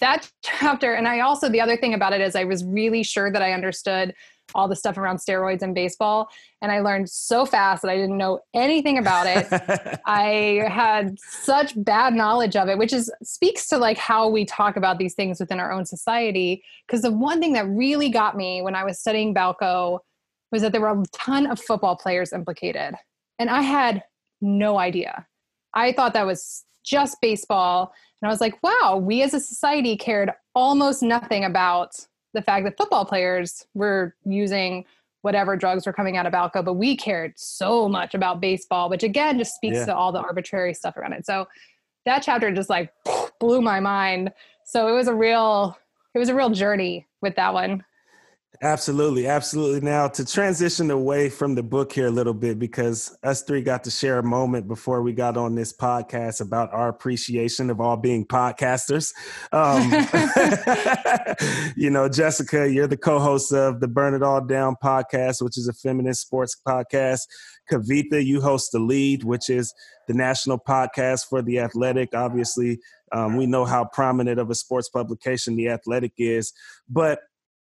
that chapter and i also the other thing about it is i was really sure that i understood all the stuff around steroids and baseball. And i learned so fast that i didn't know anything about it. (laughs) I had such bad knowledge of it which is speaks to like how we talk about these things within our own society. Because the one thing that really got me when i was studying balco was that there were a ton of football players implicated. And i had no idea i thought that was just baseball and I was like, wow, we as a society cared almost nothing about the fact that football players were using whatever drugs were coming out of Balco, but we cared so much about baseball, which again just speaks yeah. to all the arbitrary stuff around it. So that chapter just like blew my mind. So it was a real it was a real journey with that one. Absolutely, absolutely. Now to transition away from the book here a little bit, because us three got to share a moment before we got on this podcast about our appreciation of all being podcasters. Um, (laughs) (laughs) you know, Jessica, you're the co-host of the Burn It All Down podcast, which is a feminist sports podcast. Kavitha, you host the Lead, which is the national podcast for the Athletic. Obviously, um, we know how prominent of a sports publication the Athletic is, but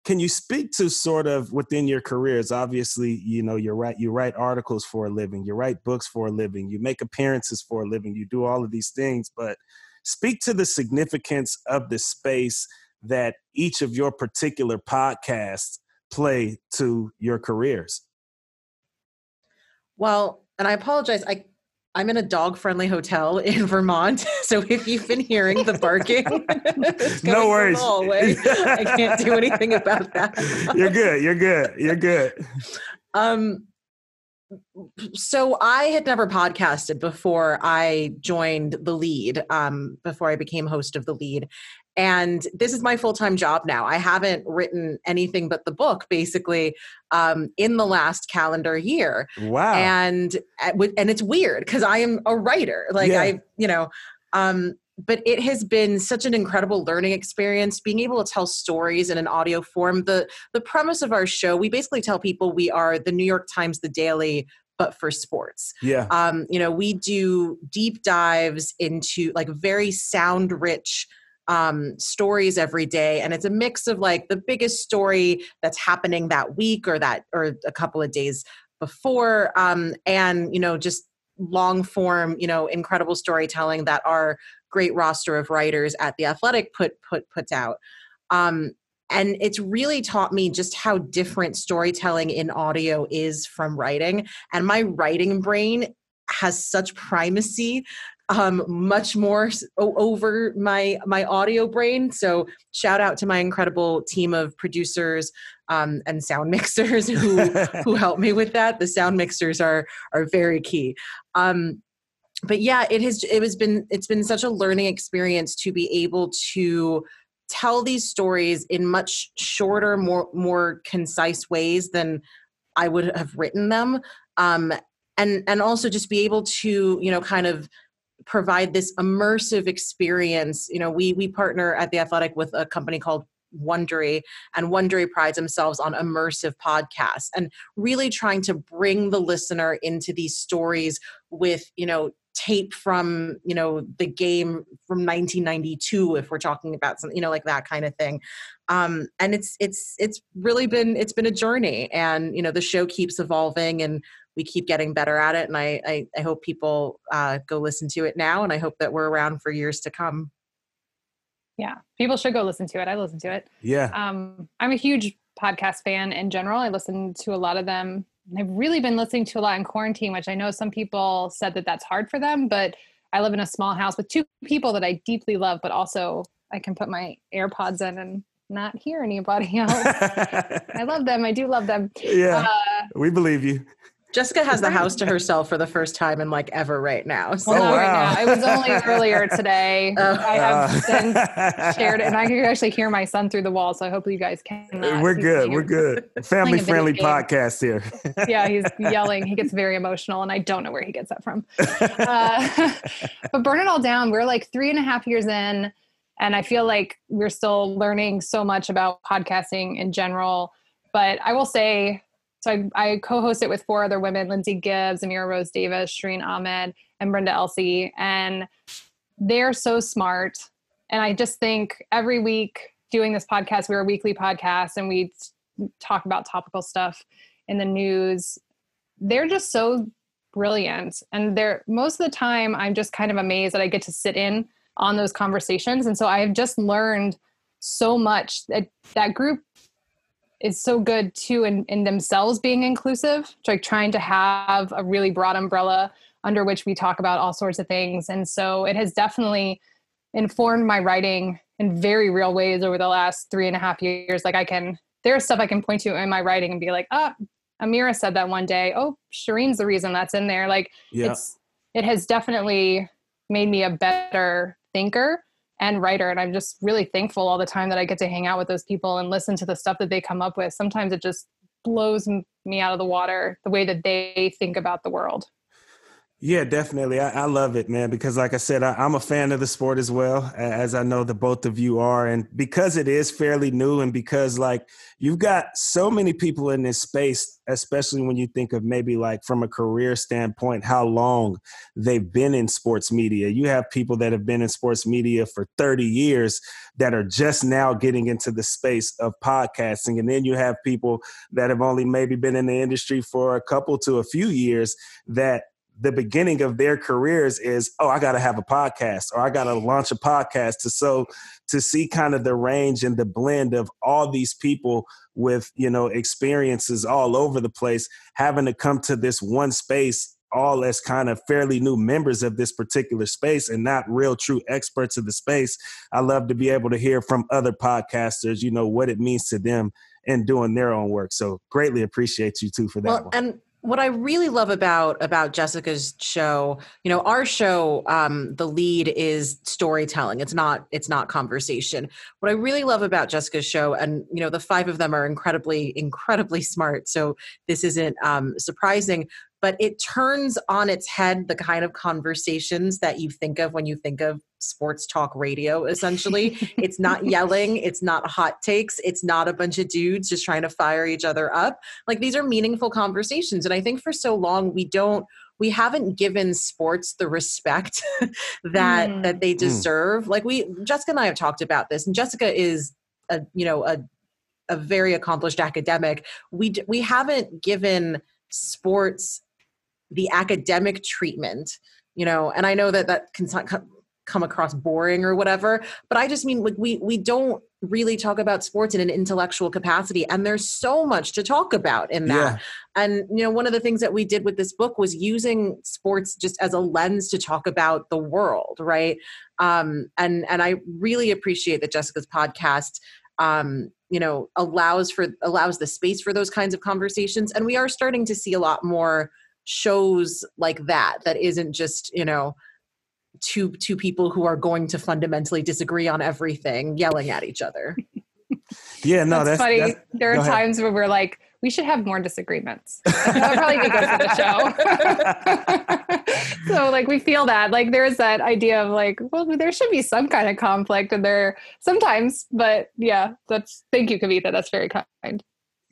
can you speak to sort of within your careers? Obviously you know you're right you write articles for a living you write books for a living you make appearances for a living you do all of these things but speak to the significance of the space that each of your particular podcasts play to your careers. Well and i apologize i I'm in a dog friendly hotel (laughs) in Vermont. (laughs) So if you've been hearing the barking, (laughs) no worries. I can't do anything about that. You're good. You're good. You're good. Um, so I had never podcasted before I joined the lead, um, before I became host of the lead and this is my full-time job now. I haven't written anything but the book basically um, in the last calendar year. Wow. And uh, and it's weird because i am a writer. Like yeah. i you know um, but it has been such an incredible learning experience being able to tell stories in an audio form. The the premise of our show we basically tell people we are the new york times the daily but for sports. Yeah. Um, you know we do deep dives into like very sound rich um, stories every day and it's a mix of like the biggest story that's happening that week or that or a couple of days before um, and you know just long form you know incredible storytelling that our great roster of writers at the athletic put put puts out. Um, and it's really taught me just how different storytelling in audio is from writing and my writing brain has such primacy um, much more over my my audio brain. So shout out to my incredible team of producers um, and sound (laughs) mixers who who (laughs) help me with that. The sound mixers are are very key. Um, but yeah, it has it has been it's been such a learning experience to be able to tell these stories in much shorter, more more concise ways than I would have written them. Um, and and also just be able to you know kind of provide this immersive experience. You know, we we partner at the Athletic with a company called Wondery, and Wondery prides themselves on immersive podcasts and really trying to bring the listener into these stories with, you know, tape from you know the game from 1992 if we're talking about something you know like that kind of thing um and it's it's it's really been it's been a journey and you know the show keeps evolving and we keep getting better at it and i i, I hope people uh, go listen to it now and i hope that we're around for years to come. Yeah people should go listen to it i listen to it. Yeah. Um, i'm a huge podcast fan in general i listen to a lot of them. I've really been listening to a lot in quarantine which i know some people said that that's hard for them but i live in a small house with two people that i deeply love but also i can put my airpods in and not hear anybody (laughs) else. I love them i do love them. (laughs) Yeah uh, we believe you Jessica has the house to herself for the first time in like ever right now. So. Well, oh, wow. right now. It was only (laughs) earlier today. Oh. I have uh. (laughs) shared it, and I can actually hear my son through the wall. So I hope you guys can. Uh, We're good. We're (laughs) good. Family friendly podcast here. yeah, he's yelling. He gets very emotional, and I don't know where he gets that from. Uh, but burn it all down. We're like three and a half years in, and I feel like we're still learning so much about podcasting in general. But I will say so I, I co-host it with four other women, Lindsay Gibbs, Amira Rose Davis, Shireen Ahmed, and Brenda Elsey. And they're so smart. And I just think every week doing this podcast, we're a weekly podcast and we talk about topical stuff in the news. They're just so brilliant. And they're most of the time I'm just kind of amazed that I get to sit in on those conversations. And so I've just learned so much that that group is so good too in, in themselves being inclusive, like trying to have a really broad umbrella under which we talk about all sorts of things. And so it has definitely informed my writing in very real ways over the last three and a half years. Like I can, there's stuff I can point to in my writing and be like, ah, oh, Amira said that one day. Oh, Shireen's the reason that's in there. Like yeah. it's, it has definitely made me a better thinker and writer. And I'm just really thankful all the time that I get to hang out with those people and listen to the stuff that they come up with. Sometimes it just blows me out of the water the way that they think about the world. Yeah, definitely. I, I, love it, man, because like I said, I, am a fan of the sport as well, as I know the both of you are. And because it is fairly new and because like you've got so many people in this space, especially when you think of maybe like from a career standpoint, how long they've been in sports media. You have people that have been in sports media for 30 years that are just now getting into the space of podcasting. And then you have people that have only maybe been in the industry for a couple to a few years that the beginning of their careers is oh i got to have a podcast or i got to launch a podcast to so to see kind of the range and the blend of all these people with you know experiences all over the place having to come to this one space all as kind of fairly new members of this particular space and not real true experts of the space. I love to be able to hear from other podcasters you know what it means to them and doing their own work so greatly appreciate you too for that well, and what I really love about about Jessica's show, you know, our show, um, the lead is storytelling. It's not it's not conversation. What I really love about Jessica's show, and you know, the five of them are incredibly incredibly (laughs) smart. So this isn't um, surprising but it turns on its head the kind of conversations that you think of when you think of sports talk radio essentially (laughs) it's not yelling it's not hot takes it's not a bunch of dudes just trying to fire each other up like these are meaningful conversations and i think for so long we don't we haven't given sports the respect (laughs) that mm. that they mm. deserve mm. like we jessica and i have talked about this and jessica is a you know a a very accomplished academic we we haven't given sports the academic treatment you know and i know that that can come across boring or whatever but i just mean like we we don't really talk about sports in an intellectual capacity and there's so much to talk about in that yeah. and you know one of the things that we did with this book was using sports just as a lens to talk about the world right um and and i really appreciate that jessica's podcast um you know allows for allows the space for those kinds of conversations and we are starting to see a lot more shows like that that isn't just you know two two people who are going to fundamentally disagree on everything yelling at each other. (laughs) Yeah no that's, that's funny. that's, there are times where we're like we should have more disagreements. (laughs) That probably be good for the show. (laughs) So like we feel that like there's that idea of like well there should be some kind of conflict and there sometimes but yeah that's thank you kavitha that's very kind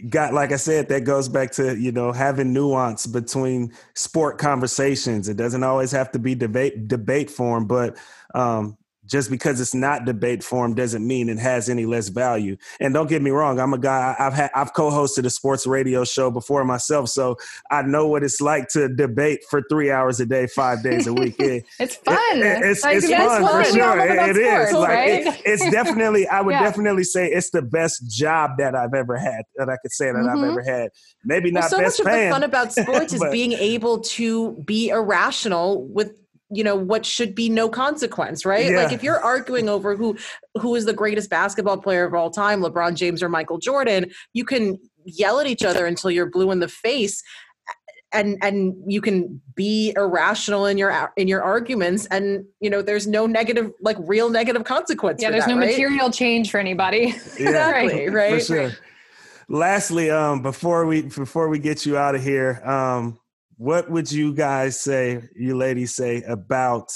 got like I said, that goes back to you know having nuance between sport conversations. It doesn't always have to be debate debate form, but um, just because it's not debate form doesn't mean it has any less value. And don't get me wrong, I'm a guy I've had I've co-hosted a sports radio show before myself, so I know what it's like to debate for three hours a day, five days a week. It, (laughs) it's fun. It, it's, like, it's fun, fun, for sure. it, sports. Like right? it's definitely I would yeah. definitely say it's the best job that I've ever had that I could say that mm-hmm. I've ever had. Maybe not well, so best much fan, of the fun about (laughs) sports is being able to be irrational with you know what should be no consequence right yeah. like if you're arguing over who who is the greatest basketball player of all time lebron james or michael jordan you can yell at each other until you're blue in the face and and you can be irrational in your in your arguments and you know there's no negative like real negative consequence yeah there's that, no right? material change for anybody (laughs) exactly right, for sure. lastly um before we before we get you out of here um what would you guys say, you ladies say, about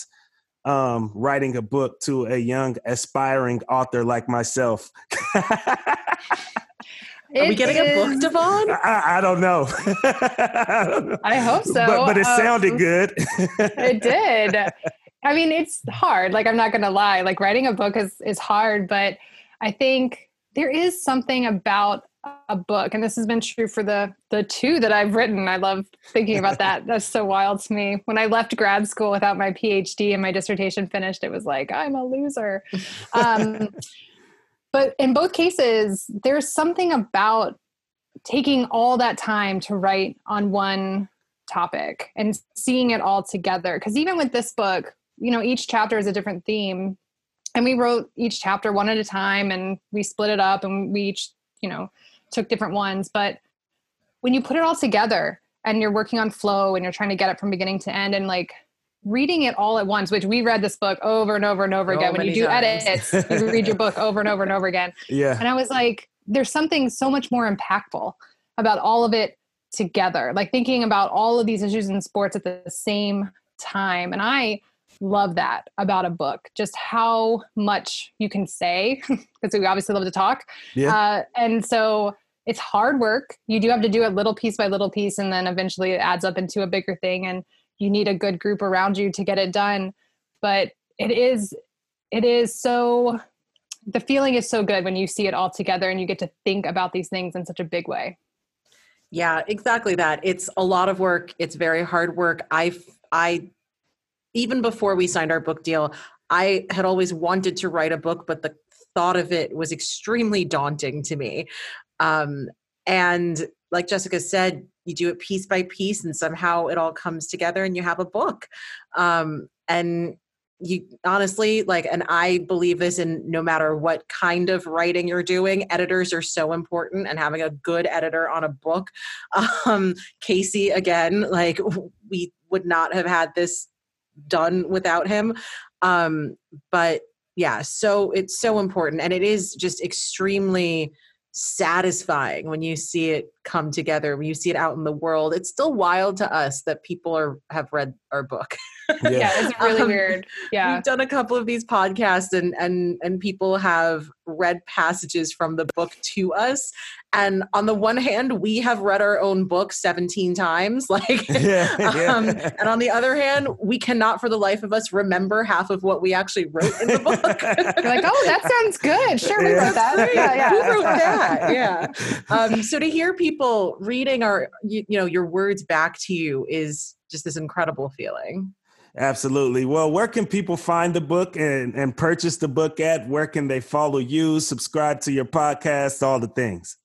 um, writing a book to a young aspiring author like myself? (laughs) Are we getting is, a book, Devon? I, I, don't know. I, don't know. I hope so. (laughs) But, but it um, sounded (laughs) good. it did. I mean, it's hard. Like I'm not going to lie. Like writing a book is is hard, but I think there is something about a book and this has been true for the the two that i've written. I love thinking about that. (laughs) That's so wild to me. When i left grad school without my phd and my dissertation finished it was like i'm a loser. Um, (laughs) but in both cases there's something about taking all that time to write on one topic and seeing it all together. Because even with this book you know each chapter is a different theme. And we wrote each chapter one at a time and we split it up and we each you know took different ones but when you put it all together and you're working on flow and you're trying to get it from beginning to end and like reading it all at once, which we read this book over and over and over again. When you do times. edits, (laughs) you read your book over and over and over again. Yeah. And I was like, there's something so much more impactful about all of it together, like thinking about all of these issues in sports at the same time. And I love that about a book, just how much you can say, (laughs) because we obviously love to talk. Yeah. Uh, and so it's hard work. You do have to do it little piece by little piece, and then eventually it adds up into a bigger thing. And you need a good group around you to get it done. But it is, it is so the feeling is so good when you see it all together and you get to think about these things in such a big way. Yeah, exactly that. It's a lot of work. It's very hard work. I I even before we signed our book deal, I had always wanted to write a book, but the thought of it was extremely daunting to me. Um, and like Jessica said, you do it piece by piece, and somehow it all comes together, and you have a book. Um, and you honestly like and i believe this in no matter what kind of writing you're doing editors are so important and having a good editor on a book (laughs) um casey again like we would not have had this done without him um but yeah so it's so important and it is just extremely satisfying when you see it come together when you see it out in the world. It's still wild to us that people are have read our book (laughs) Yeah. Yeah, it's really Um, weird. Yeah. we've done a couple of these podcasts and and and people have read passages from the book to us and on the one hand we have read our own book 17 times (laughs) like (laughs) Yeah, yeah. um, and on the other hand we cannot for the life of us remember half of what we actually wrote in the book (laughs) You're like, oh, that sounds good. Sure, we wrote that. Yeah, yeah. who wrote that yeah um, so to hear people reading our you, you know your words back to you is just this incredible feeling Absolutely. Well, where can people find the book and, and purchase the book at? Where can they follow you, subscribe to your podcast, all the things?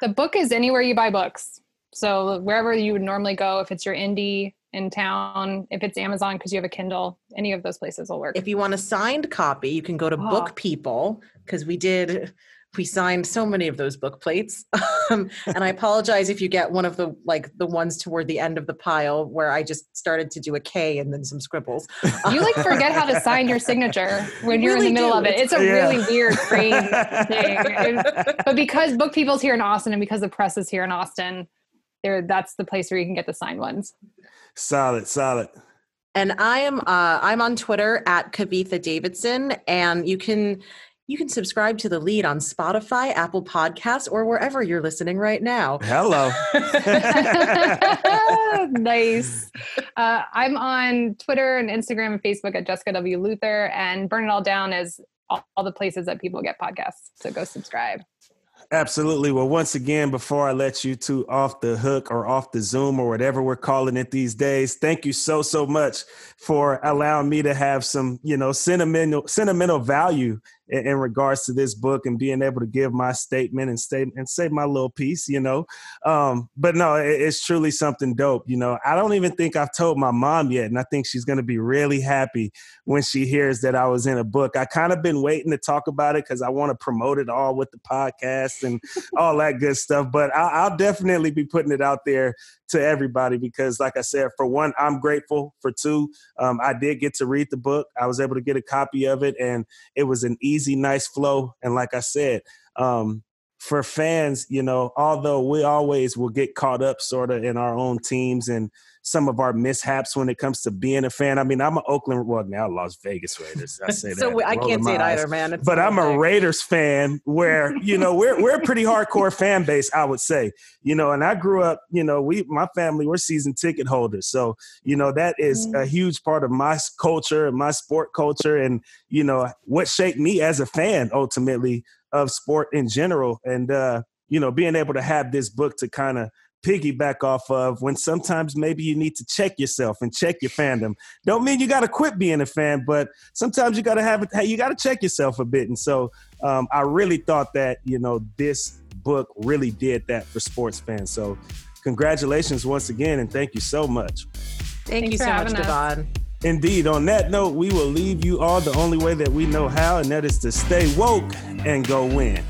The book is anywhere you buy books. So wherever you would normally go, if it's your indie in town, if it's Amazon because you have a Kindle, any of those places will work. If you want a signed copy, you can go to Oh. Book People because we did we signed so many of those book plates. (laughs) um, and I apologize if you get one of the like the ones toward the end of the pile where I just started to do a K and then some scribbles. you like forget how to sign your (laughs) signature when you're Really in the middle do. of it. It's a Yeah. really weird (laughs) brain thing. But because Book People's here in Austin and because the press is here in Austin, there that's the place where you can get the signed ones. Solid, solid. And I am uh, I'm on Twitter at Kavitha Davidson, and you can you can subscribe to the lead on Spotify, Apple Podcasts, or wherever you're listening right now. Hello. (laughs) (laughs) nice. Uh, I'm on Twitter and Instagram and Facebook at Jessica W. Luther, and Burn It All Down is all, all the places that people get podcasts. So go subscribe. Absolutely. Well, once again, before I let you two off the hook or off the Zoom or whatever we're calling it these days, thank you so so much for allowing me to have some, you know, sentimental sentimental value in, in regards to this book and being able to give my statement and state and say my little piece, you know. Um, but no, it, it's truly something dope. You know, I don't even think I've told my mom yet, and I think she's going to be really happy when she hears that I was in a book. I kind of been waiting to talk about it because I want to promote it all with the podcast and all that good stuff. But I, I'll definitely be putting it out there to everybody because, like I said, for one, I'm grateful. For two, um, I did get to read the book. I was able to get a copy of it, and it was an easy, nice flow. And like I said, um, for fans, you know, although we always will get caught up sort of in our own teams and some of our mishaps when it comes to being a fan. I mean, I'm an Oakland, well, now Las Vegas Raiders. I (laughs) say that. so I can't say it eyes. either, man. It's But I'm a. Raiders fan where, you know, we're we're a pretty hardcore fan base, I would say. You know, and I grew up, you know, we my family, we're season ticket holders. So, you know, that is a mm. huge part of my culture and my sport culture and, you know, what shaped me as a fan ultimately of sport in general. And uh, you know, being able to have this book to kind of piggyback off of when sometimes maybe you need to check yourself and check your fandom. Don't mean you got to quit being a fan, but sometimes you got to have it. Hey, you got to check yourself a bit. And so um, I really thought that you know this book really did that for sports fans. So congratulations once again, and thank you so much. Thank Thanks you for so much, having us. Devon. Indeed. On that note, we will leave you all the only way that we know how, and that is to stay woke and go win.